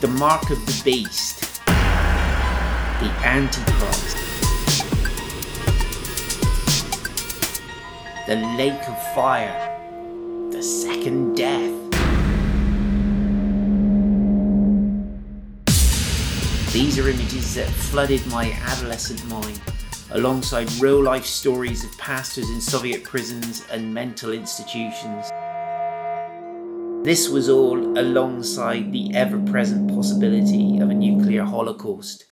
the mark of the beast, the Antichrist, the lake of fire, the second death. These are images that flooded my adolescent mind, alongside real life stories of pastors in Soviet prisons and mental institutions. This was all alongside the ever present possibility of a nuclear holocaust.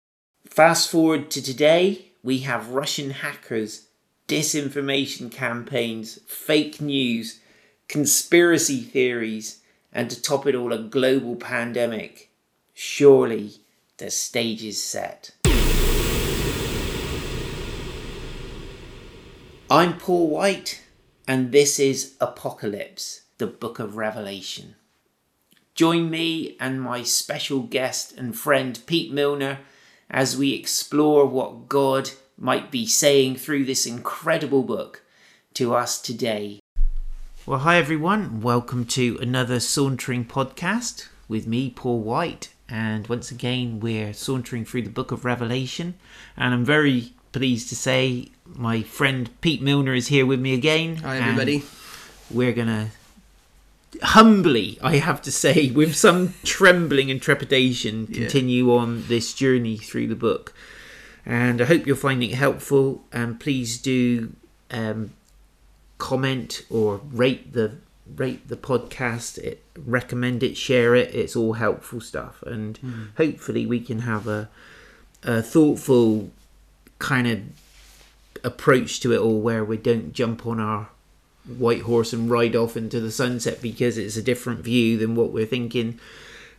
Fast forward to today, we have Russian hackers, disinformation campaigns, fake news, conspiracy theories, and to top it all, a global pandemic. Surely the stage is set. I'm Paul White, and this is Apocalypse the book of Revelation. Join me and my special guest and friend Pete Milner as we explore what God might be saying through this incredible book to us today. Well, hi everyone, welcome to another Sauntering podcast with me, Paul White. And once again, we're sauntering through the book of Revelation. And I'm very pleased to say my friend Pete Milner is here with me again. Hi, everybody. We're going to humbly, I have to say, with some trembling and trepidation, continue yeah. on this journey through the book. And I hope you're finding it helpful. And please do um, comment or rate the rate the podcast. It, recommend it, share it. It's all helpful stuff, and mm. hopefully we can have a, a thoughtful kind of approach to it all, where we don't jump on our white horse and ride off into the sunset because it's a different view than what we're thinking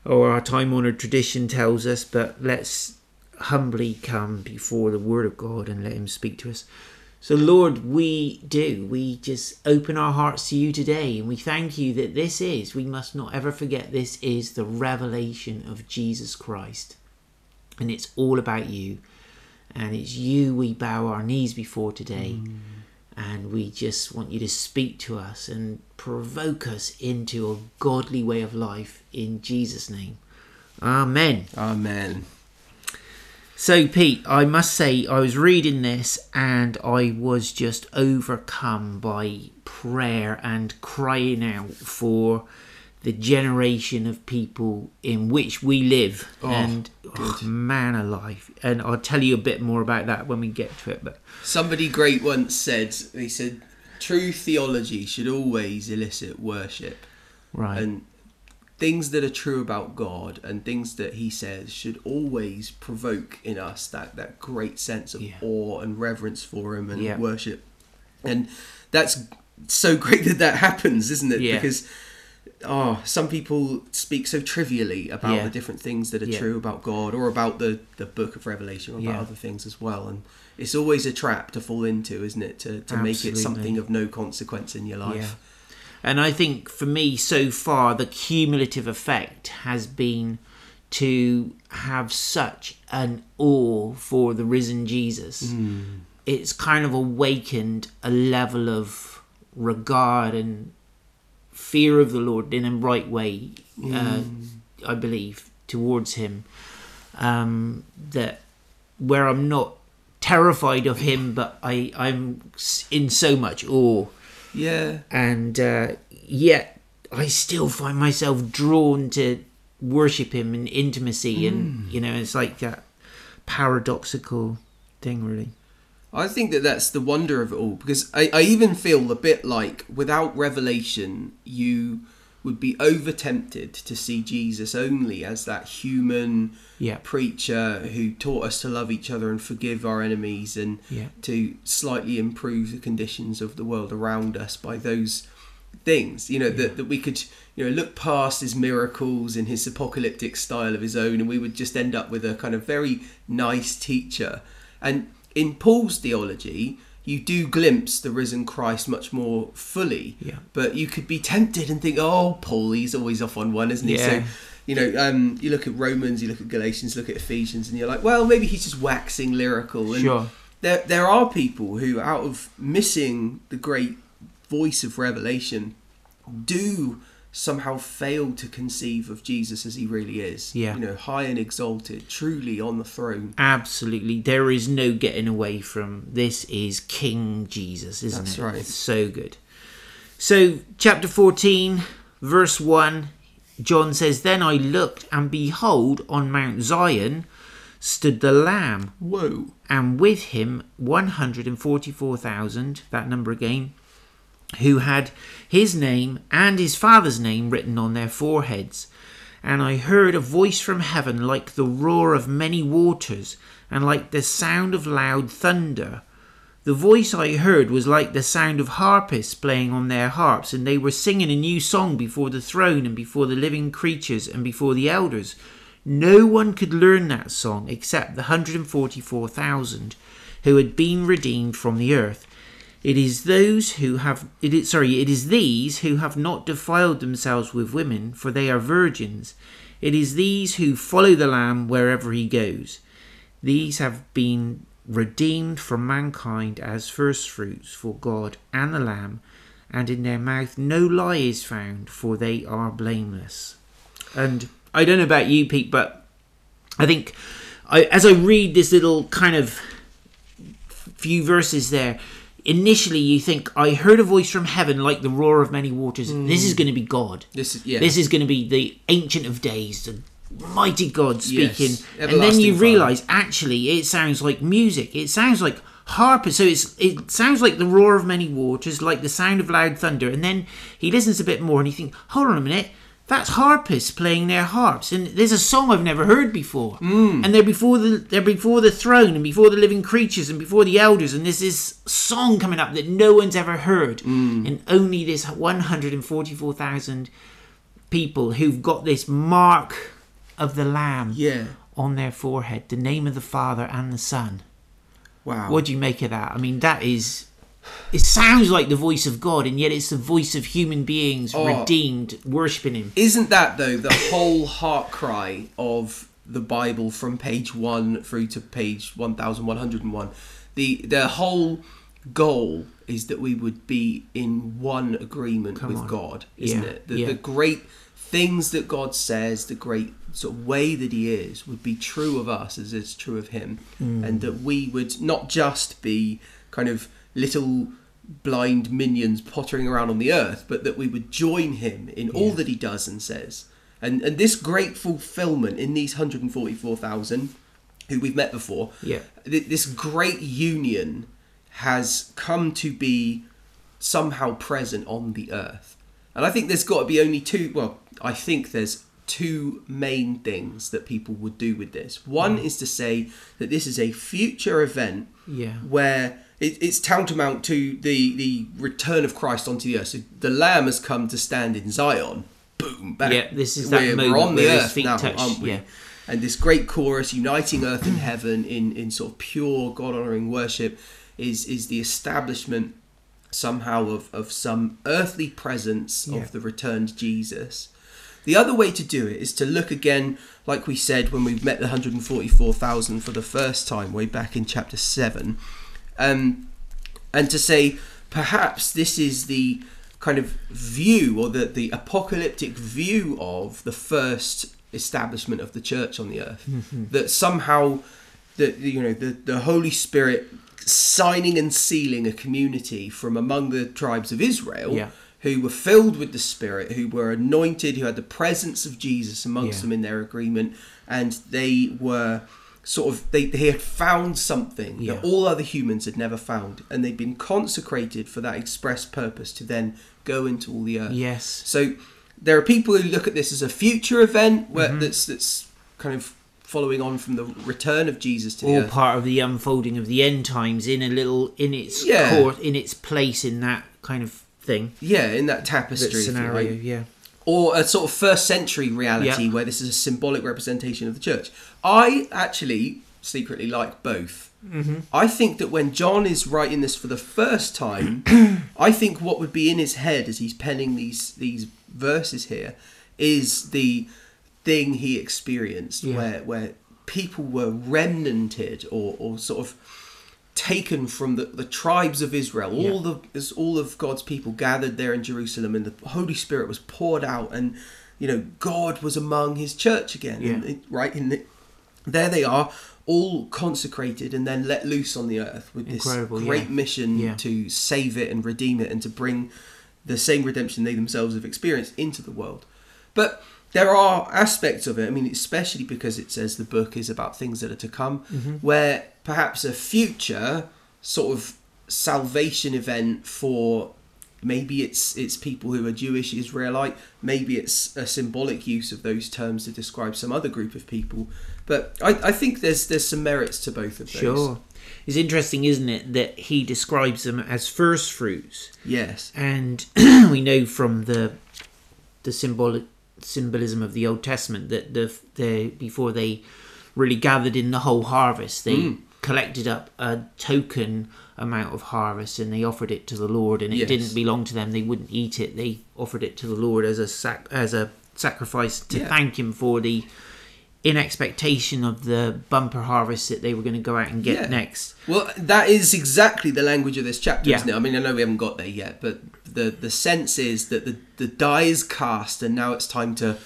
or our time honored tradition tells us. But let's humbly come before the Word of God and let Him speak to us. So, Lord, we do. We just open our hearts to you today and we thank you that this is, we must not ever forget, this is the revelation of Jesus Christ. And it's all about you. And it's you we bow our knees before today. Mm and we just want you to speak to us and provoke us into a godly way of life in Jesus' name. Amen. Amen. So, Pete, I must say, I was reading this and I was just overcome by prayer and crying out for the generation of people in which we live. Oh, and oh, man alive. And I'll tell you a bit more about that when we get to it. But somebody great once said, he said, true theology should always elicit worship. Right. And things that are true about God and things that He says should always provoke in us that, that great sense of yeah. awe and reverence for Him and yeah. worship. And that's so great that that happens, isn't it? Yeah. Because oh, some people speak so trivially about yeah. the different things that are yeah. true about God or about the, the book of Revelation or about yeah. other things as well. And it's always a trap to fall into, isn't it? To, to make it something of no consequence in your life. And I think for me, so far, the cumulative effect has been to have such an awe for the risen Jesus. Mm. It's kind of awakened a level of regard and fear of the Lord in a right way, uh, mm. I believe, towards Him. Um, that where I'm not terrified of Him, but I I'm in so much awe. Yeah. And uh, yet I still find myself drawn to worship Him in intimacy, mm. and you know, it's like that paradoxical thing, really. I think that that's the wonder of it all because I, I even feel a bit like without revelation, you would be over tempted to see Jesus only as that human yeah. preacher who taught us to love each other and forgive our enemies and yeah. to slightly improve the conditions of the world around us by those things you know yeah. that, that we could you know look past his miracles in his apocalyptic style of his own and we would just end up with a kind of very nice teacher and in Paul's theology, you do glimpse the risen Christ much more fully. Yeah. But you could be tempted and think, oh, Paul, he's always off on one, isn't he? Yeah. So, you know, um, you look at Romans, you look at Galatians, look at Ephesians, and you're like, well, maybe he's just waxing lyrical. And sure. There, there are people who, out of missing the great voice of revelation, do somehow fail to conceive of Jesus as he really is. Yeah. You know, high and exalted, truly on the throne. Absolutely. There is no getting away from this is King Jesus, isn't it? That's it? right. It's so good. So, chapter 14, verse 1, John says, Then I looked, and behold, on Mount Zion stood the Lamb, Whoa. and with him 144,000, that number again, who had his name and his father's name written on their foreheads. And I heard a voice from heaven like the roar of many waters, and like the sound of loud thunder. The voice I heard was like the sound of harpists playing on their harps, and they were singing a new song before the throne, and before the living creatures, and before the elders. No one could learn that song except the 144,000 who had been redeemed from the earth. It is those who have it is sorry, it is these who have not defiled themselves with women, for they are virgins. It is these who follow the Lamb wherever he goes. These have been redeemed from mankind as firstfruits for God and the Lamb, and in their mouth no lie is found, for they are blameless. And I don't know about you, Pete, but I think I, as I read this little kind of few verses there, initially you think, I heard a voice from heaven like the roar of many waters. Hmm. This is going to be God. This is yeah. This is going to be the Ancient of Days, the mighty God speaking. Yes, and then you realise, actually, it sounds like music. It sounds like harp. So it's it sounds like the roar of many waters, like the sound of loud thunder. And then he listens a bit more and he thinks, hold on a minute. That's harpists playing their harps, and there's a song I've never heard before. Hmm. And they're before the they're before the throne, and before the living creatures, and before the elders. And there's this song coming up that no one's ever heard, Hmm. and only this 144,000 people who've got this mark of the Lamb yeah. on their forehead, the name of the Father and the Son. Wow. What do you make of that? I mean, that is. It sounds like the voice of God, and yet it's the voice of human beings Oh. redeemed, worshipping Him. Isn't that though the whole heart cry of the Bible from page one through to page one thousand one hundred and one? The the whole goal is that we would be in one agreement with on. God, isn't Yeah, it? The, yeah. the great things that God says, the great sort of way that He is, would be true of us as it's true of Him, Mm. and that we would not just be kind of little blind minions pottering around on the earth, but that we would join Him in all that He does and says. And and this great fulfillment in these 144,000 who we've met before, Yeah. th- this great union has come to be somehow present on the earth. And I think there's got to be only two, well, I think there's two main things that people would do with this. One mm. is to say that this is a future event Yeah. where it, it's tantamount to the, the return of Christ onto the earth. So the Lamb has come to stand in Zion. Boom, bang. Yeah, this is that we're, moment we're on the earth now, touch, aren't we? yeah. And this great chorus uniting earth and heaven in, in sort of pure God honoring worship is is the establishment somehow of, of some earthly presence Yeah. of the returned Jesus. The other way to do it is to look again, like we said when we met the 144,000 for the first time, way back in chapter 7, um, and to say perhaps this is the kind of view or the, the apocalyptic view of the first establishment of the church on the earth. that somehow that you know the, the Holy Spirit signing and sealing a community from among the tribes of Israel Yeah. who were filled with the Spirit, who were anointed, who had the presence of Jesus amongst Yeah. them in their agreement, and they were sort of they, they had found something Yeah. that all other humans had never found, and they'd been consecrated for that express purpose to then go into all the earth. Yes. So there are people who look at this as a future event where Mm-hmm. that's that's kind of following on from the return of Jesus to the All earth. part of the unfolding of the end times in a little in its Yeah. course, in its place in that kind of thing. yeah, in that That tapestry you scenario, like. yeah. Or a sort of first century reality Yeah. where this is a symbolic representation of the church. I actually secretly like both. Mm-hmm. I think that when John is writing this for the first time, I think what would be in his head as he's penning these these verses here is the thing he experienced Yeah. where where people were remnanted or, or sort of taken from the, the tribes of Israel. All the all of God's people gathered there in Jerusalem, and the Holy Spirit was poured out, and you know God was among His church again. Yeah. And right in the, there they are, all consecrated and then let loose on the earth with this great yeah. mission Yeah. to save it and redeem it and to bring the same redemption they themselves have experienced into the world. But there are aspects of it, I mean, especially because it says the book is about things that are to come, Mm-hmm. where perhaps a future sort of salvation event for maybe it's it's people who are Jewish Israelite, maybe it's a symbolic use of those terms to describe some other group of people. But I, I think there's there's some merits to both of those. Sure. It's interesting, isn't it, that he describes them as first fruits, Yes. and we know from the the symbolic symbolism of the Old Testament that the the before they really gathered in the whole harvest, they Mm. collected up a token amount of harvest and they offered it to the Lord, and it Yes. didn't belong to them. They wouldn't eat it. They offered it to the Lord as a sac- as a sacrifice to Yeah. thank Him for the in expectation of the bumper harvest that they were going to go out and get Yeah. next. Well, that is exactly the language of this chapter, Yeah. isn't it? I mean, I know we haven't got there yet, but the the sense is that the the die is cast, and now it's time to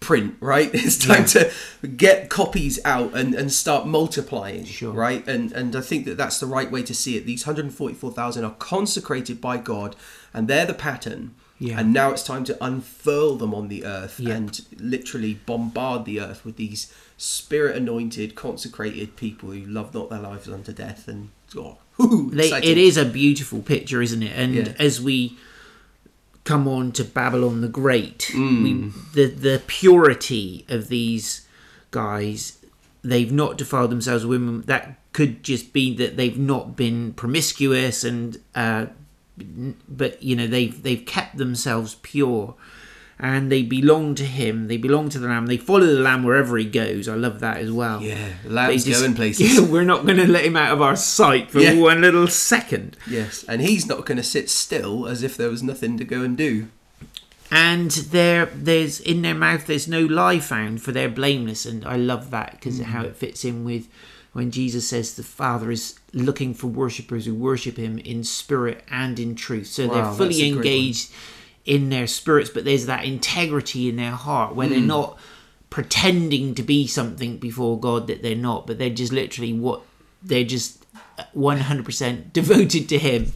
print, right? It's time to get copies out and, and start multiplying, Sure. right? And and I think that that's the right way to see it. These 144,000 are consecrated by God, and they're the pattern. Yeah. And now it's time to unfurl them on the earth Yeah. and literally bombard the earth with these spirit anointed, consecrated people who love not their lives unto death. And oh, it is a beautiful picture, isn't it? And Yeah. as we come on to Babylon the Great, Mm. we, the the purity of these guys, they've not defiled themselves with women. That could just be that they've not been promiscuous, and uh, but you know they've they've kept themselves pure. And they belong to him. They belong to the lamb. They follow the lamb wherever he goes. I love that as well. Yeah, the lamb's just- going places. Yeah, we're not going to let him out of our sight for Yeah. one little second. Yes, and he's not going to sit still as if there was nothing to go and do. And there, there's in their mouth, there's no lie found, for they're blameless. And I love that because how Mm. it fits in with when Jesus says the Father is looking for worshippers who worship Him in spirit and in truth. So Wow, they're fully engaged in their spirits, but there's that integrity in their heart where Mm. they're not pretending to be something before God that they're not, but they're just literally what they're just 100% devoted to Him.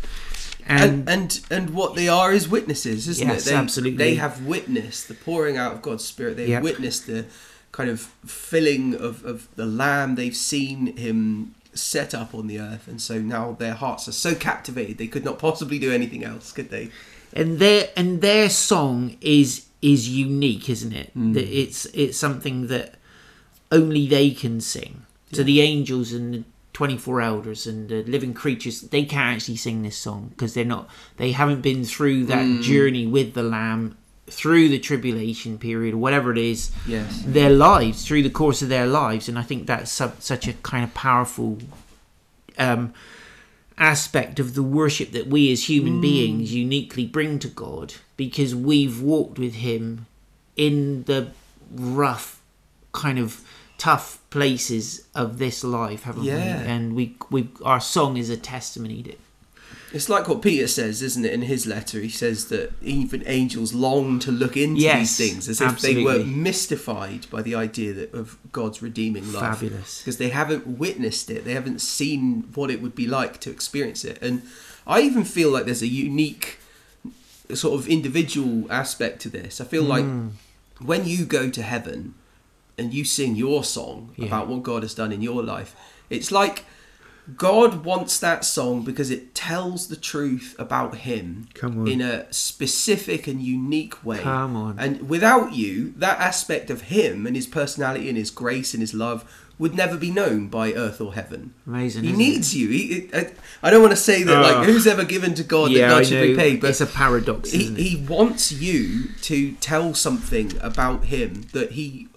And, and and what they are is witnesses, isn't Yes, it? They, absolutely. They have witnessed the pouring out of God's Spirit. They've Yep. witnessed the kind of filling of, of the Lamb. They've seen Him set up on the earth, and so now their hearts are so captivated they could not possibly do anything else, could they? And their and their song is is unique, isn't it? Mm. That it's it's something that only they can sing. So the angels and the twenty four elders and the living creatures they can't actually sing this song because they're not they haven't been through that Mm. journey with the Lamb through the tribulation period whatever it is Yes. their lives through the course of their lives and i think that's su- such a kind of powerful um, aspect of the worship that we as human hmm. beings uniquely bring to god because we've walked with him in the rough kind of tough places of this life haven't Yeah. we and we we our song is a testimony to It's like what Peter says, isn't it, in his letter? He says that even angels long to look into Yes, these things as if they were mystified by the idea that, of God's redeeming love. Fabulous. Because they haven't witnessed it, they haven't seen what it would be like to experience it. And I even feel like there's a unique sort of individual aspect to this. I feel like Hmm. when you go to heaven and you sing your song Yeah. about what God has done in your life, it's like God wants that song because it tells the truth about Him Come on. in a specific and unique way. Come on. And without you, that aspect of Him and His personality and His grace and His love would never be known by earth or heaven. amazing He needs you. He, I, I don't want to say that Oh. like who's ever given to God it? yeah that God I should be paid, but it's a paradox he, it? he wants you to tell something about him that he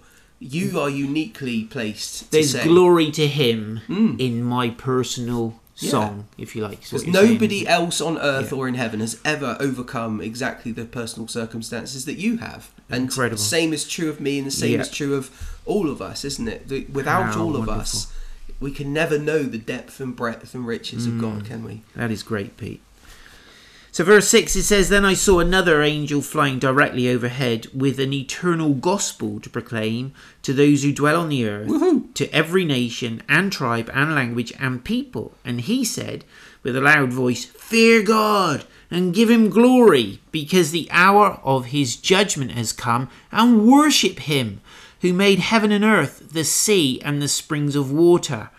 you are uniquely placed There's glory to him Mm. in my personal Yeah. song, if you like. Because you're saying. nobody else on earth Yeah. or in heaven has ever overcome exactly the personal circumstances that you have. And Incredible. same is true of me, and the same Yeah. is true of all of us, isn't it? Without How all of us, we can never know the depth and breadth and riches of Mm. God, can we? That is great, Pete. So, verse 6 it says, Then I saw another angel flying directly overhead with an eternal gospel to proclaim to those who dwell on the earth, to every nation and tribe and language and people. And he said with a loud voice, Fear God and give him glory, because the hour of his judgment has come, and worship him who made heaven and earth, the sea, and the springs of water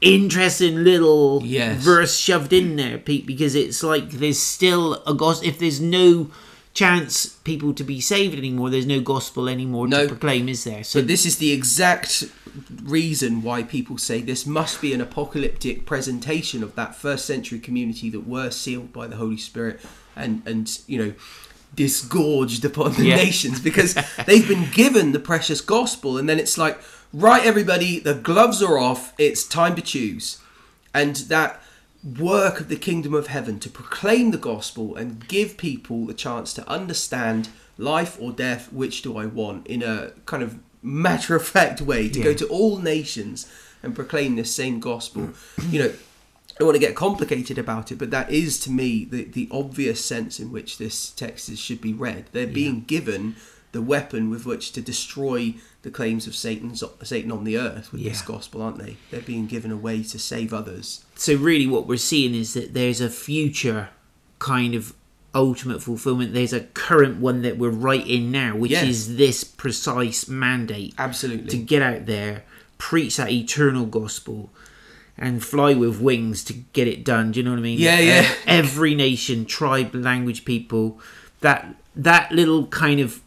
interesting little Yes. verse shoved in there, Pete, because it's like there's still a gospel. If there's no chance people to be saved anymore, there's no gospel anymore No. to proclaim, is there? So But this is the exact reason why people say this must be an apocalyptic presentation of that first century community that were sealed by the Holy Spirit and and you know disgorged upon the Yeah. nations because they've been given the precious gospel and then it's like right everybody the gloves are off. It's time to choose. And that work of the kingdom of heaven to proclaim the gospel and give people the chance to understand life or death which do i want in a kind of matter of fact way to go to all nations and proclaim this same gospel. You know I don't want to get complicated about it, but that is to me the, the obvious sense in which this text is, should be read. They're being given the weapon with which to destroy the claims of Satan's Satan on the earth with this gospel, aren't they? They're being given a way to save others. so really, what we're seeing is that there's a future kind of ultimate fulfillment. There's a current one that we're right in now, which Yes. is this precise mandate Absolutely. to get out there, preach that eternal gospel, and fly with wings to get it done. Do you know what I mean? Yeah, yeah. Every nation, tribe, language, people. That that little kind of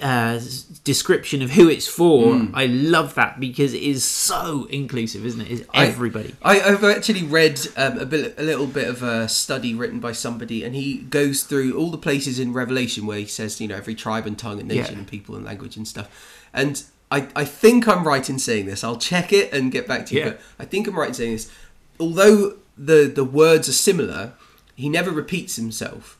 uh, description of who it's for, Hmm. I love that because it is so inclusive, isn't it? It's everybody. I, I've actually read um, a, bit, a little bit of a study written by somebody, and he goes through all the places in Revelation where he says, you know, every tribe and tongue and nation Yeah. and people and language and stuff. And I, I think I'm right in saying this. I'll check it and get back to you. Yeah. But I think I'm right in saying this. Although the the words are similar, he never repeats himself.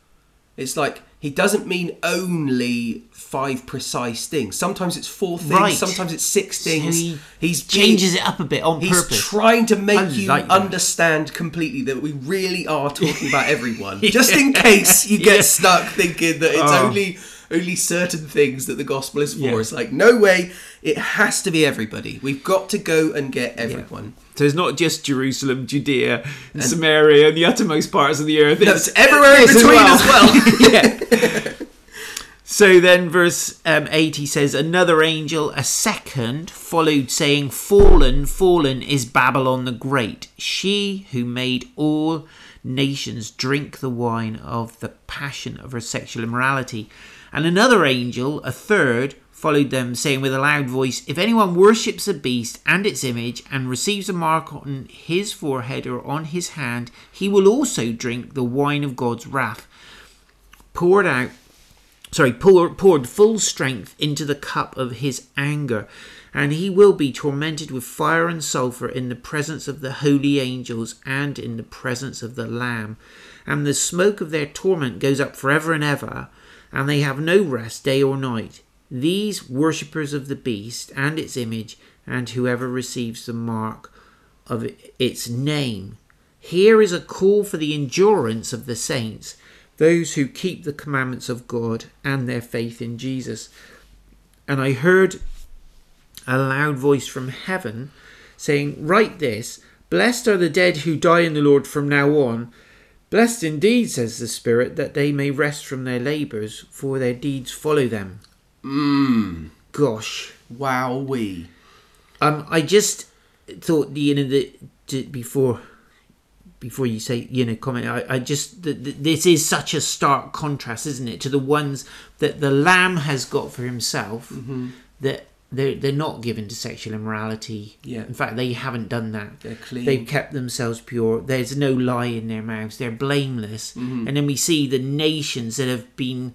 It's like he doesn't mean only five precise things. Sometimes it's four things. Right. Sometimes it's six So things. he He's changes it up a bit on He's purpose. He's trying to make I you like understand completely that we really are talking about everyone. Just in case you get Yeah. stuck thinking that it's Oh. only only certain things that the gospel is for. Yeah. It's like no way. It has to be everybody. We've got to go and get everyone. so it's not just Jerusalem, Judea, and Samaria, and the uttermost parts of the earth. No, it's everywhere in between as well. yeah. So then, verse um, 8, he says, Another angel, a second, followed, saying, Fallen, fallen is Babylon the Great, she who made all nations drink the wine of the passion of her sexual immorality. And another angel, a third, followed them, saying with a loud voice, If anyone worships the beast and its image, and receives a mark on his forehead or on his hand, he will also drink the wine of God's wrath, poured out sorry, poured, poured full strength into the cup of his anger, and he will be tormented with fire and sulphur in the presence of the holy angels and in the presence of the Lamb. And the smoke of their torment goes up forever and ever, and they have no rest day or night. These worshippers of the beast and its image, and whoever receives the mark of its name. Here is a call for the endurance of the saints, those who keep the commandments of God and their faith in Jesus. And I heard a loud voice from heaven saying, Write this Blessed are the dead who die in the Lord from now on. Blessed indeed, says the Spirit, that they may rest from their labours, for their deeds follow them. Mmm. Gosh. Wow, we. Um, I just thought you know that to, before before you say you know comment I, I just th- th- this is such a stark contrast isn't it to the ones that the lamb has got for himself Mm-hmm. that they're, they're not given to sexual immorality Yeah. in fact they haven't done that They're clean. they've kept themselves pure there's no lie in their mouths they're blameless Mm-hmm. and then we see the nations that have been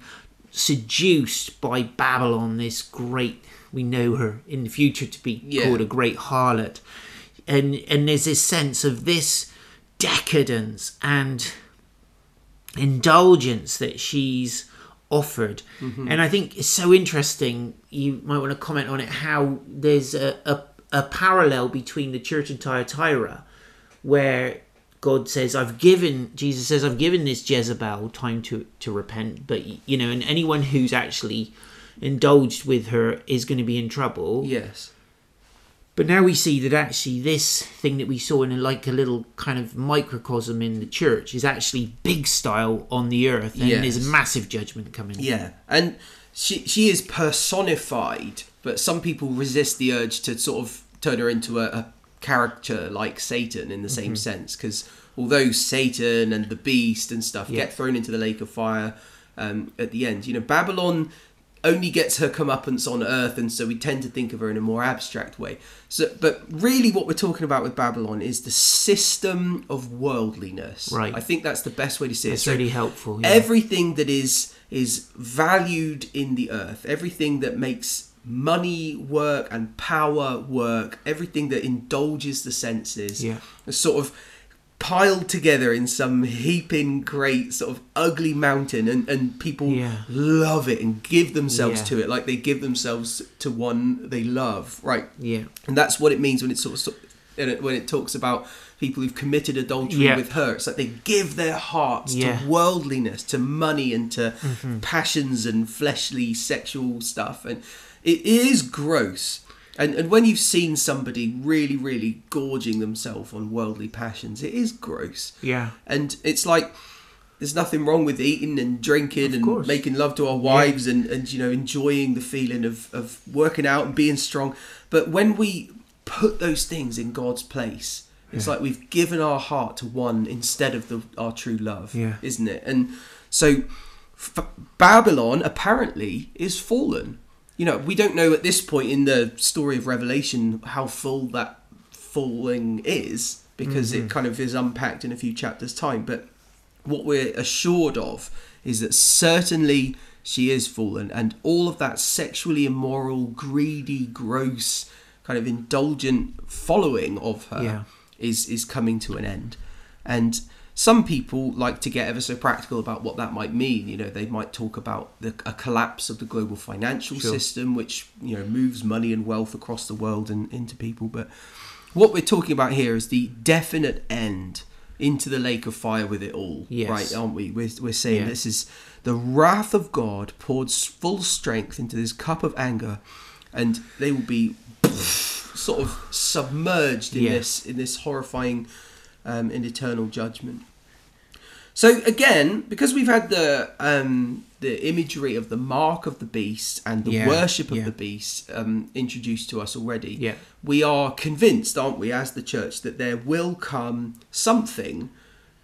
seduced by babylon this great we know her in the future to be Yeah. called a great harlot and and there's this sense of this decadence and indulgence that she's offered mm-hmm. and i think it's so interesting you might want to comment on it how there's a, a, a parallel between the church in Thyatira, where God says, "I've given." Jesus says, "I've given this Jezebel time to to repent," but you know, and anyone who's actually indulged with her is going to be in trouble. Yes. But now we see that actually this thing that we saw in a, like a little kind of microcosm in the church is actually big style on the earth, and Yes. there's a massive judgment coming. Yeah, and she she is personified, but some people resist the urge to sort of turn her into a, a character like Satan in the same Mm-hmm. sense, because although Satan and the beast and stuff Yeah. get thrown into the lake of fire um, at the end, you know, Babylon only gets her comeuppance on earth, and so we tend to think of her in a more abstract way. So, but really, what we're talking about with Babylon is the system of worldliness. Right. I think that's the best way to see That's it. So really helpful. yeah. everything that is is valued in the earth everything that makes money work and power work everything that indulges the senses Yeah. sort of piled together in some heaping great sort of ugly mountain and, and people Yeah. love it and give themselves Yeah. to it like they give themselves to one they love right yeah. and that's what it means when it sort of when it talks about people who've committed adultery Yeah. with her. It's like they give their hearts. Mm-hmm. to worldliness, to money, and to passions and fleshly sexual stuff, and it is gross. And and when you've seen somebody really, really gorging themselves on worldly passions, it is gross. Yeah. And it's like there's nothing wrong with eating and drinking and making love to our wives and, and you know enjoying the feeling of, of working out and being strong. But when we put those things in God's place, it's like we've given our heart to one instead of the, our true love, Yeah. isn't it? And so F- Babylon apparently is fallen. You know, we don't know at this point in the story of Revelation how full that falling is because it mm-hmm. kind of is unpacked in a few chapters' time. But what we're assured of is that certainly she is fallen, and all of that sexually immoral, greedy, gross, kind of indulgent following of her Yeah. is is coming to an end. And some people like to get ever so practical about what that might mean. You know, they might talk about the, a collapse of the global financial Sure. system, which you know moves money and wealth across the world and into people. But what we're talking about here is the definite end into the lake of fire with it all, Yes. right? Aren't we? We're, we're saying Yeah. this is the wrath of God poured full strength into this cup of anger, and they will be sort of submerged in this in this horrifying um, and eternal judgment. So again, because we've had the um, the imagery of the mark of the beast and the Yeah, worship of yeah. the beast um, introduced to us already, Yeah. we are convinced, aren't we, as the church, that there will come something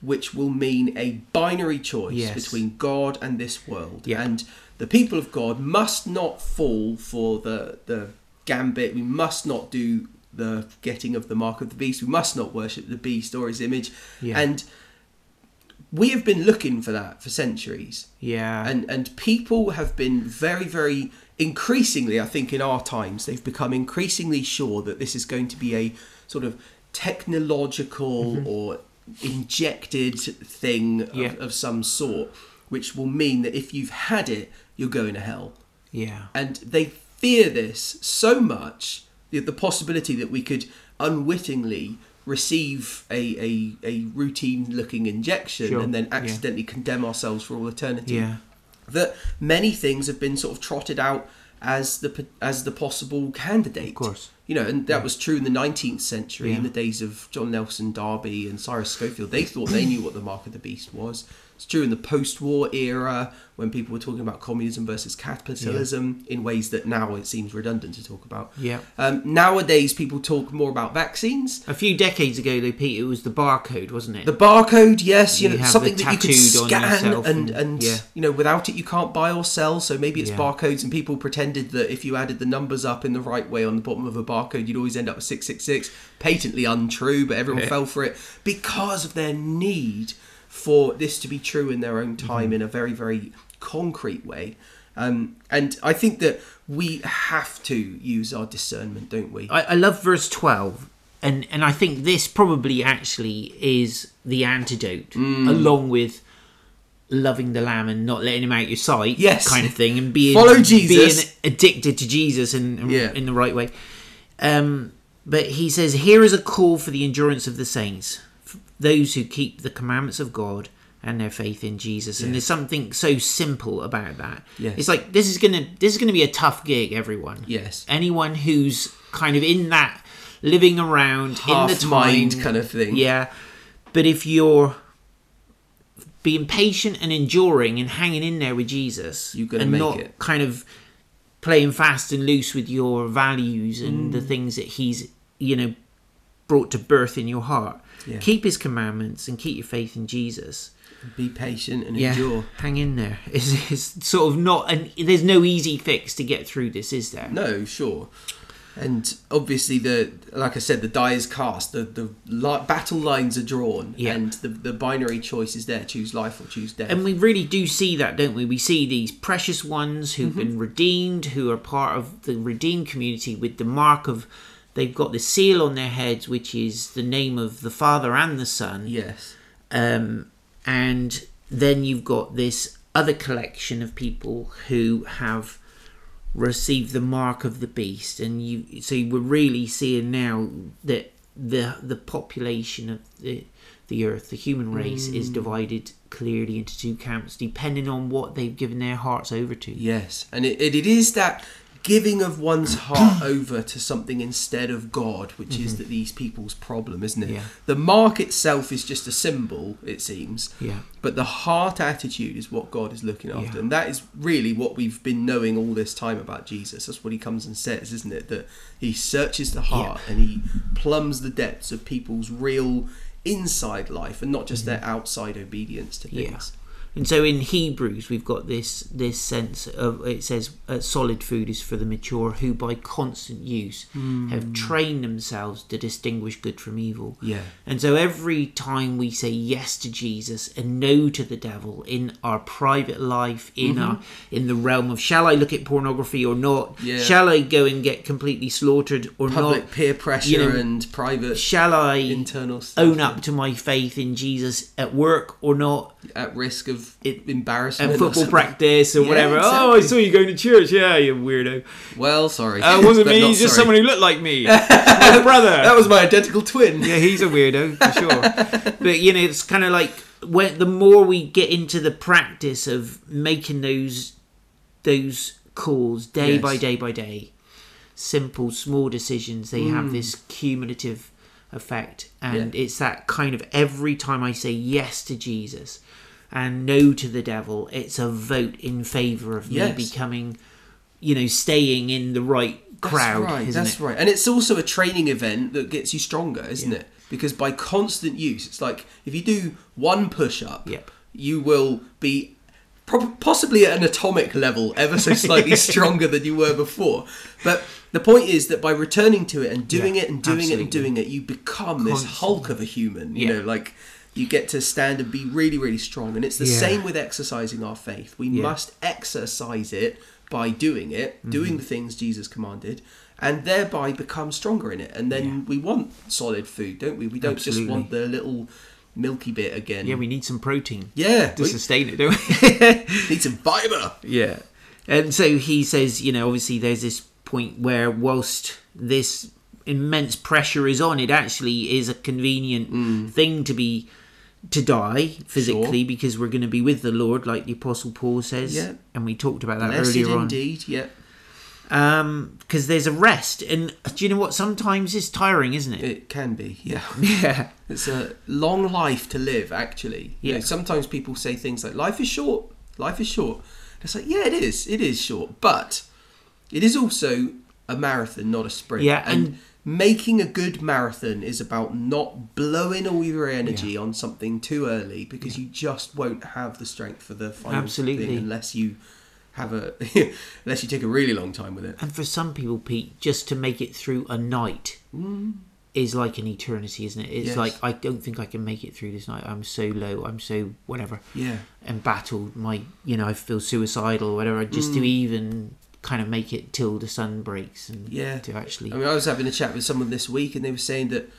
which will mean a binary choice Yes. between God and this world, and the people of God must not fall for the the gambit. We must not do the getting of the mark of the beast. We must not worship the beast or his image, and we have been looking for that for centuries Yeah. and and people have been very very increasingly i think in our times they've become increasingly sure that this is going to be a sort of technological Mm-hmm. or injected thing of, of some sort which will mean that if you've had it you're going to hell yeah. and they fear this so much the, the possibility that we could unwittingly receive a, a, a routine looking injection Sure, and then yeah. accidentally condemn ourselves for all eternity. Yeah. that many things have been sort of trotted out as the as the possible candidate. Of course. you know and that was true in the 19th century in the days of john nelson darby and cyrus scofield. They thought they knew what the mark of the beast was it's true in the post-war era when people were talking about communism versus capitalism in ways that now it seems redundant to talk about Yeah. um, nowadays people talk more about vaccines A few decades ago, though, Pete, it was the barcode, wasn't it? the barcode, yes, you You know, something that you could scan and, and- and yeah. you know, without it you can't buy or sell. So maybe it's Yeah. barcodes, and people pretended that if you added the numbers up in the right way on the bottom of a barcode, you'd always end up with six six six. Patently untrue, but everyone Yeah. fell for it because of their need for this to be true in their own time Mm-hmm. in a very very concrete way. Um, and I think that we have to use our discernment, don't we? I, I love verse 12 and and I think this probably actually is the antidote Mm. along with loving the lamb and not letting him out your sight Yes. kind of thing and being Follow Jesus. being addicted to Jesus in, in, Yeah. in the right way um But he says, Here is a call for the endurance of the saints, those who keep the commandments of God and their faith in Jesus. And Yes. there's something so simple about that. Yes. It's like this is gonna this is gonna be a tough gig, everyone. Yes. Anyone who's kind of in that living around in Half the time mind kind of thing. Yeah. But if you're being patient and enduring and hanging in there with Jesus, You're gonna and make not it. kind of playing fast and loose with your values and Mm. the things that He's you know brought to birth in your heart. Yeah. Keep His commandments and keep your faith in Jesus. Be patient and Yeah, endure. hang in there. It's, it's sort of not, and there's no easy fix to get through this, is there? No, sure. And obviously, the like I said, the die is cast. The the li- battle lines are drawn, Yeah. and the the binary choice is there: choose life or choose death. And we really do see that, don't we? We see these precious ones who've mm-hmm. been redeemed, who are part of the redeemed community with the mark of, they've got the seal on their heads, which is the name of the Father and the Son. yes, Um, and then you've got this other collection of people who have received the mark of the beast, and you so we're really seeing now that the the population of the the earth, the human race, is divided clearly into two camps, depending on what they've given their hearts over to. yes, and it, it, it is that giving of one's heart over to something instead of God, which is that these people's problem, isn't it? Mm-hmm. Yeah. The mark itself is just a symbol, it seems. Yeah. But the heart attitude is what God is looking after. Yeah. And that is really what we've been knowing all this time about Jesus. That's what he comes and says, isn't it? That he searches the heart and he plumbs the depths of people's real inside life and not just their outside obedience to Mm-hmm. Yeah. things. And so in Hebrews, we've got this this sense of it says uh, solid food is for the mature who by constant use have trained themselves to distinguish good from evil. Yeah. And so every time we say yes to Jesus and no to the devil in our private life, in our in the realm of shall I look at pornography or not? Yeah. Shall I go and get completely slaughtered or Public not? peer pressure you know, and private Shall I internal own up to my faith in Jesus at work or not? at risk of It- embarrassment. or football practice or Yeah, whatever. Oh, I saw you going to church. Yeah, you weirdo. Well, sorry. Uh, it wasn't me. Just sorry. someone who looked like me. my brother. That was my identical twin. yeah, he's a weirdo for sure. but you know, it's kind of like when the more we get into the practice of making those those calls day Yes. by day by day, simple small decisions, they have Mm. this cumulative effect, and it's that kind of every time I say yes to Jesus and no to the devil, it's a vote in favor of Yes. me becoming, you know, staying in the right crowd. That's right. That's it? right. And it's also a training event that gets you stronger, isn't Yeah. it? Because by constant use, it's like if you do one push up, Yep. you will be possibly at an atomic level ever so slightly stronger than you were before. But the point is that by returning to it and doing Yeah, it and doing it and doing it, you become this hulk of a human. You Yeah. know, like you get to stand and be really, really strong. And it's the Yeah. same with exercising our faith. We Yeah. must exercise it by doing it, Mm-hmm. doing the things Jesus commanded, and thereby become stronger in it. And then we want solid food, don't we? We don't Absolutely. just want the little milky bit again. Yeah, we need some protein yeah, to we sustain it, don't we? need some fiber. Yeah. And so he says, you know, obviously there's this point where whilst this immense pressure is on, it actually is a convenient thing to be to die physically Sure. because we're going to be with the Lord, like the Apostle Paul says. Yeah. And we talked about that Blessed earlier on. indeed. Yeah, Um, because there's a rest, and do you know what? Sometimes it's tiring, isn't it? it can be. Yeah. Yeah. It's a long life to live, actually. You know, Yeah. sometimes people say things like, life is short, life is short. It's like, yeah, it is. It is short. But it is also a marathon, not a sprint. Yeah, And, and- making a good marathon is about not blowing all your energy on something too early because you just won't have the strength for the final Absolutely. thing unless you have a unless you take a really long time with it. And for some people, Pete, just to make it through a night mm. is like an eternity, isn't it? It's Yes. like I don't think I can make it through this night. I'm so low. I'm so whatever. Yeah. Embattled. My, you know, I feel suicidal or whatever. Just to mm. even kind of make it till the sun breaks and Yeah. to actually. I mean, I was having a chat with someone this week, and they were saying that,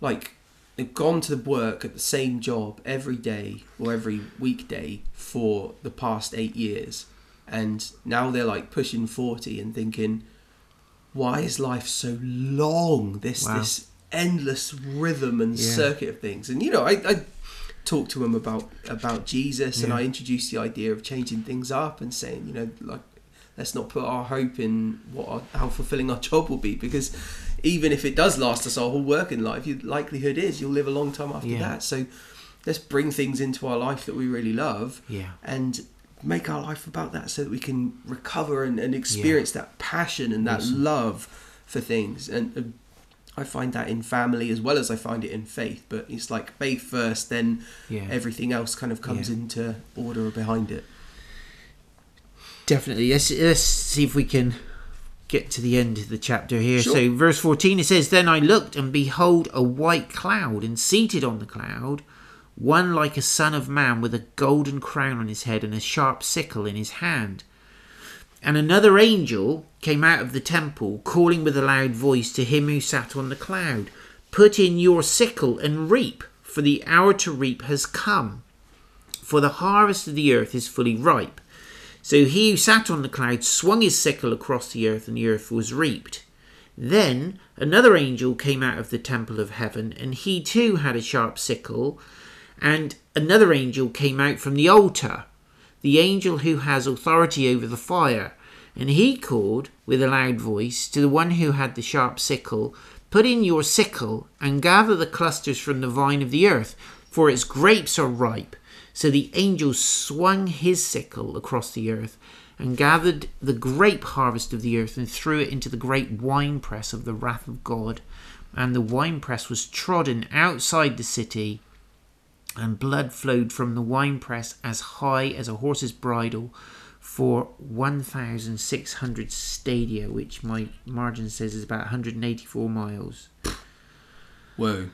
like, they've gone to work at the same job every day or every weekday for the past eight years, and now they're like pushing forty and thinking, why is life so long? This Wow. this endless rhythm and Yeah. circuit of things. And you know, I, I talked to him about about Jesus, and I introduced the idea of changing things up and saying, you know, like let's not put our hope in what our, how fulfilling our job will be, because even if it does last us our whole working life, your likelihood is you'll live a long time after Yeah. that. So let's bring things into our life that we really love Yeah. and make our life about that so that we can recover and, and experience that passion and that love for things and uh, i find that in family as well as i find it in faith but it's like faith first then Yeah. everything else kind of comes Yeah. into order behind it Definitely. Let's, let's see if we can get to the end of the chapter here. Sure. So, verse 14 it says, Then I looked, and behold, a white cloud, and seated on the cloud, one like a son of man with a golden crown on his head and a sharp sickle in his hand. And another angel came out of the temple, calling with a loud voice to him who sat on the cloud, Put in your sickle and reap, for the hour to reap has come, for the harvest of the earth is fully ripe. So he who sat on the cloud swung his sickle across the earth, and the earth was reaped. Then another angel came out of the temple of heaven, and he too had a sharp sickle. And another angel came out from the altar, the angel who has authority over the fire. And he called with a loud voice to the one who had the sharp sickle, Put in your sickle and gather the clusters from the vine of the earth, for its grapes are ripe. So the angel swung his sickle across the earth and gathered the grape harvest of the earth and threw it into the great winepress of the wrath of God. And the winepress was trodden outside the city, and blood flowed from the winepress as high as a horse's bridle for 1,600 stadia, which my margin says is about 184 miles. whoa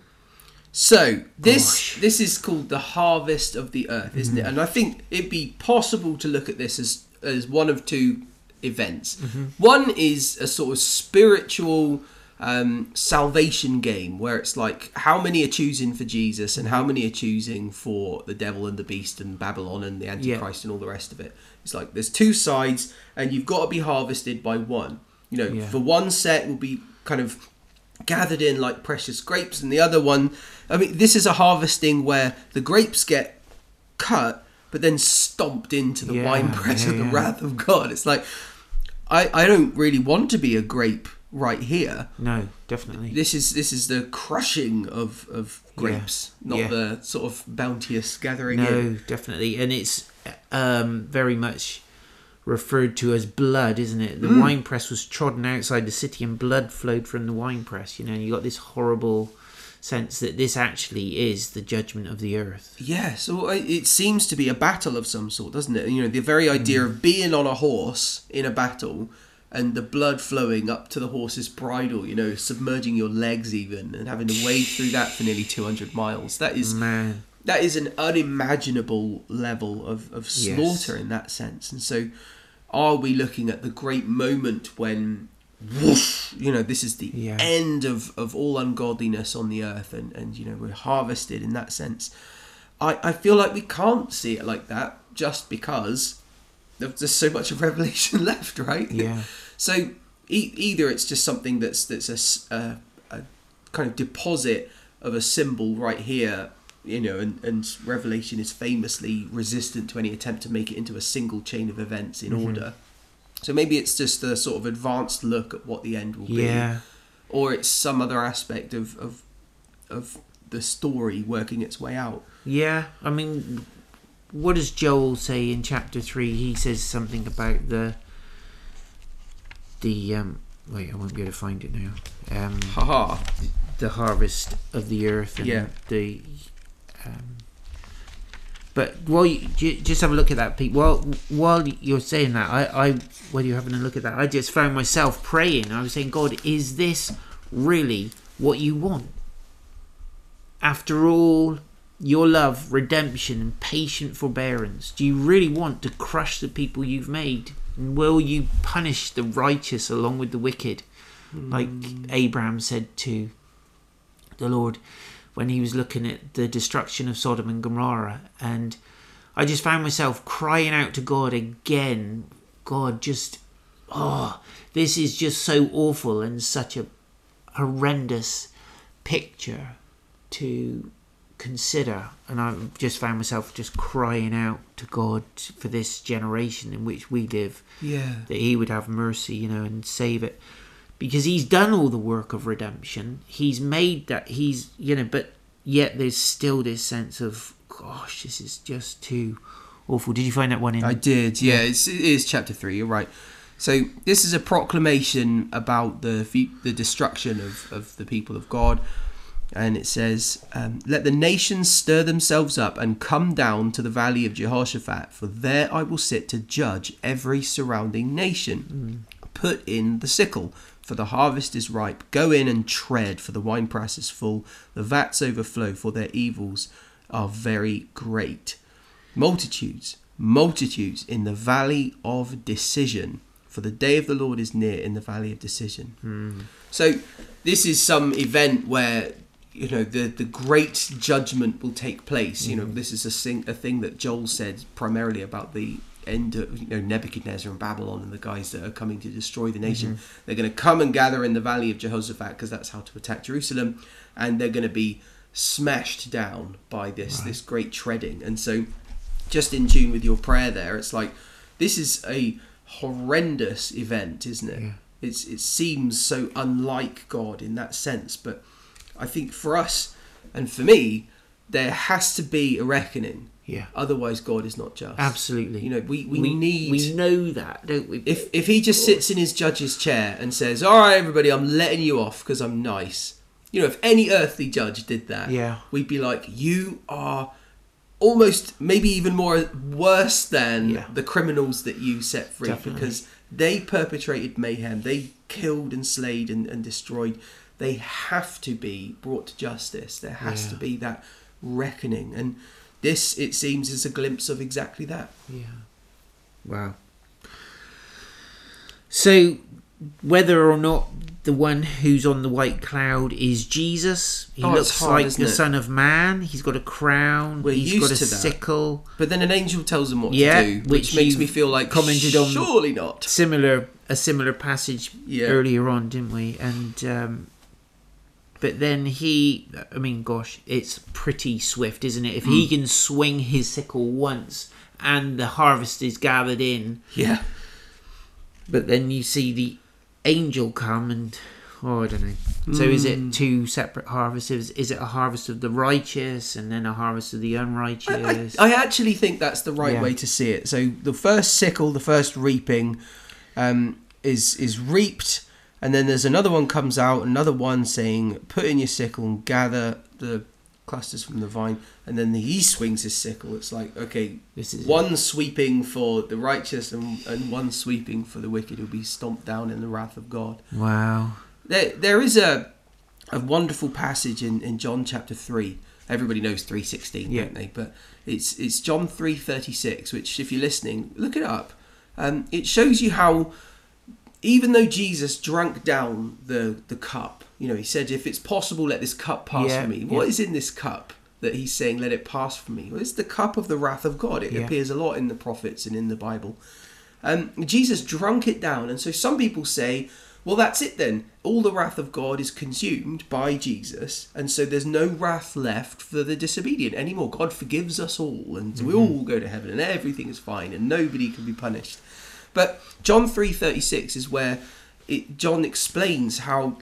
so this Gosh. Mm-hmm. this is called the harvest of the earth isn't it and i think it'd be possible to look at this as as one of two events Mm-hmm. one is a sort of spiritual um, salvation game where it's like how many are choosing for Jesus and how many are choosing for the devil and the beast and Babylon and the Antichrist and all the rest of it. It's like there's two sides and you've got to be harvested by one. You know, Yeah. for one set will be kind of gathered in like precious grapes and the other one I mean this is a harvesting where the grapes get cut but then stomped into the Yeah, winepress yeah, of the yeah. wrath of God. It's like I, I don't really want to be a grape right here. No, definitely. This is this is the crushing of, of grapes, not the sort of bounteous gathering No, in. definitely, and it's um, very much referred to as blood, isn't it? The Mm. wine press was trodden outside the city, and blood flowed from the wine press. You know, you got this horrible sense that this actually is the judgment of the earth. Yeah, so it seems to be a battle of some sort, doesn't it? You know, the very idea of being on a horse in a battle and the blood flowing up to the horse's bridle, you know, submerging your legs even and having to wade through that for nearly 200 miles. That is Man, that is an unimaginable level of, of Yes. slaughter in that sense. And so, are we looking at the great moment when, whoosh, you know, this is the Yeah. end of, of all ungodliness on the earth and, and, you know, we're harvested in that sense? I, I feel like we can't see it like that just because there's just so much of Revelation left, right? yeah, So e- either it's just something that's that's a a kind of deposit of a symbol right here, you know, and, and Revelation is famously resistant to any attempt to make it into a single chain of events in order. So maybe it's just a sort of advanced look at what the end will yeah, be, or it's some other aspect of of of the story working its way out. yeah. I mean, what does Joel say in chapter three? He says something about the the um. Wait, I won't be able to find it now. Um, Haha. the harvest of the earth and Yeah. the um, but while you ju- just have a look at that Pete while while you're saying that I, I while you're having a look at that I just found myself praying. I was saying God is this really what you want? After all your love redemption and patient forbearance do you really want to crush the people you've made? And will you punish the righteous along with the wicked? Like Abraham said to the Lord when he was looking at the destruction of Sodom and Gomorrah. And I just found myself crying out to God again God, just oh, this is just so awful and such a horrendous picture to consider. And I just found myself just crying out to God for this generation in which we live, Yeah. that He would have mercy, you know, and save it. Because He's done all the work of redemption. He's made that, He's, you know, but yet there's still this sense of, gosh, this is just too awful. Did you find that one in? I did. Yeah, it's, it is chapter three. You're right. So this is a proclamation about the the destruction of, of the people of God, and it says, um, "Let the nations stir themselves up and come down to the valley of Jehoshaphat, for there I will sit to judge every surrounding nation. Put in the sickle." For the harvest is ripe. Go in and tread, for the winepress is full. The vats overflow, for their evils are very great multitudes, multitudes in the valley of decision. For the day of the Lord is near in the valley of decision. Hmm. So, this is some event where you know the the great judgment will take place. You know, hmm. this is a thing a thing that Joel said primarily about the end of you know Nebuchadnezzar and Babylon and the guys that are coming to destroy the nation. Mm-hmm. They're going to come and gather in the valley of Jehoshaphat because that's how to attack Jerusalem, and they're going to be smashed down by this this great treading. And so, just in tune with your prayer there, it's like this is a horrendous event, isn't it? Yeah. It's it seems so unlike God in that sense, but I think for us and for me, there has to be a reckoning. Yeah. Otherwise, God is not just. Absolutely. You know, we, we, need. We know that, don't we? if if he just sits in his judge's chair and says, "All right, everybody, I'm letting you off because I'm nice," you know, if any earthly judge did that, Yeah. we'd be like, "You are almost, maybe even more worse than Yeah. the criminals that you set free Definitely. because they perpetrated mayhem, they killed and slayed and, and destroyed. They have to be brought to justice. There has Yeah. to be that reckoning, and this, it seems, is a glimpse of exactly that. Yeah. Wow. So, whether or not the one who's on the white cloud is Jesus, he Oh, looks hard, like the it? Son of Man. He's got a crown. We're he's got a sickle. But then an angel tells him what Yeah, to do, which which, makes me feel like commented on- Surely not. Similar, a similar passage Yeah. earlier on, didn't we? And um, but then he, I mean, gosh, it's pretty swift, isn't it? If Hmm. he can swing his sickle once and the harvest is gathered in, Yeah. But then you see the angel come and oh, I don't know. So is it two separate harvests? Is, it a harvest of the righteous and then a harvest of the I, I, unrighteous? I actually think that's the right Yeah. way to see it. So the first sickle, the first reaping, um, is is reaped, and then there's another one comes out, another one saying, "Put in your sickle and gather the clusters from the vine." And then he swings his sickle. It's like okay, this is one sweeping for the righteous and, and one sweeping for the wicked who'll be stomped down in the wrath of God. wow. There, there is a a wonderful passage in, in John chapter three. Everybody knows three sixteen, Yeah. don't they? But it's it's John three thirty six. Which, if you're listening, look it up. Um, it shows you how, even though Jesus drank down the the cup, you know, he said, "If it's possible, let this cup pass Yeah, from me." What yeah. is in this cup? That he's saying, let it pass from me. Well, it's the cup of the wrath of God. It Yeah. appears a lot in the prophets and in the Bible. Um, Jesus drunk it down, and so some people say, well, that's it then. All the wrath of God is consumed by Jesus, and so there's no wrath left for the disobedient anymore. God forgives us all, and we all go to heaven, and everything is fine, and nobody can be punished. But John three thirty six is where it, John explains how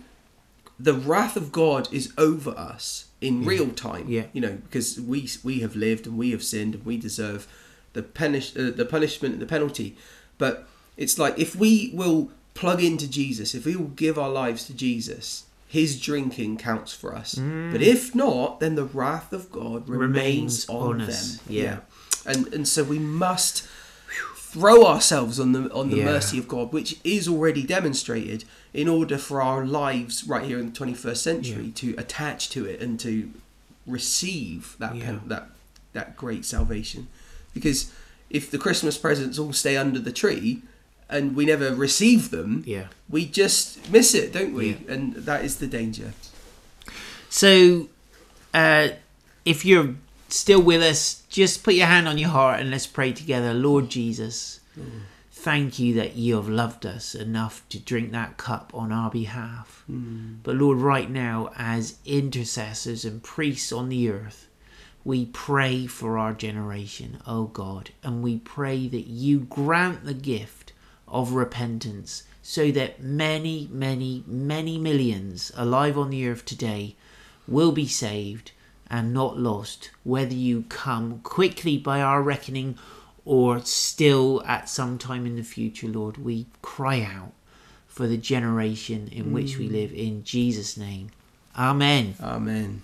the wrath of God is over us in real time. Yeah. You know, because we we have lived and we have sinned and we deserve the punish uh, the punishment and the penalty. But it's like if we will plug into Jesus, if we will give our lives to Jesus, his drinking counts for us. But if not, then the wrath of God remains, Remains on, on them. us. Yeah. And and so we must throw ourselves on the on the Yeah. mercy of God, which is already demonstrated, in order for our lives right here in the 21st century to attach to it and to receive that Yeah. pen, that that great salvation. Because if the Christmas presents all stay under the tree and we never receive them, Yeah. we just miss it, don't we? Yeah. And that is the danger. So, uh, if you're still with us, just put your hand on your heart and let's pray together. Lord Jesus, thank you that you have loved us enough to drink that cup on our behalf. But Lord, right now, as intercessors and priests on the earth, we pray for our generation, O God, and we pray that you grant the gift of repentance so that many, many, many millions alive on the earth today will be saved and not lost, whether you come quickly by our reckoning or still at some time in the future, Lord. We cry out for the generation in which we mm. live in Jesus' name. Amen. Amen.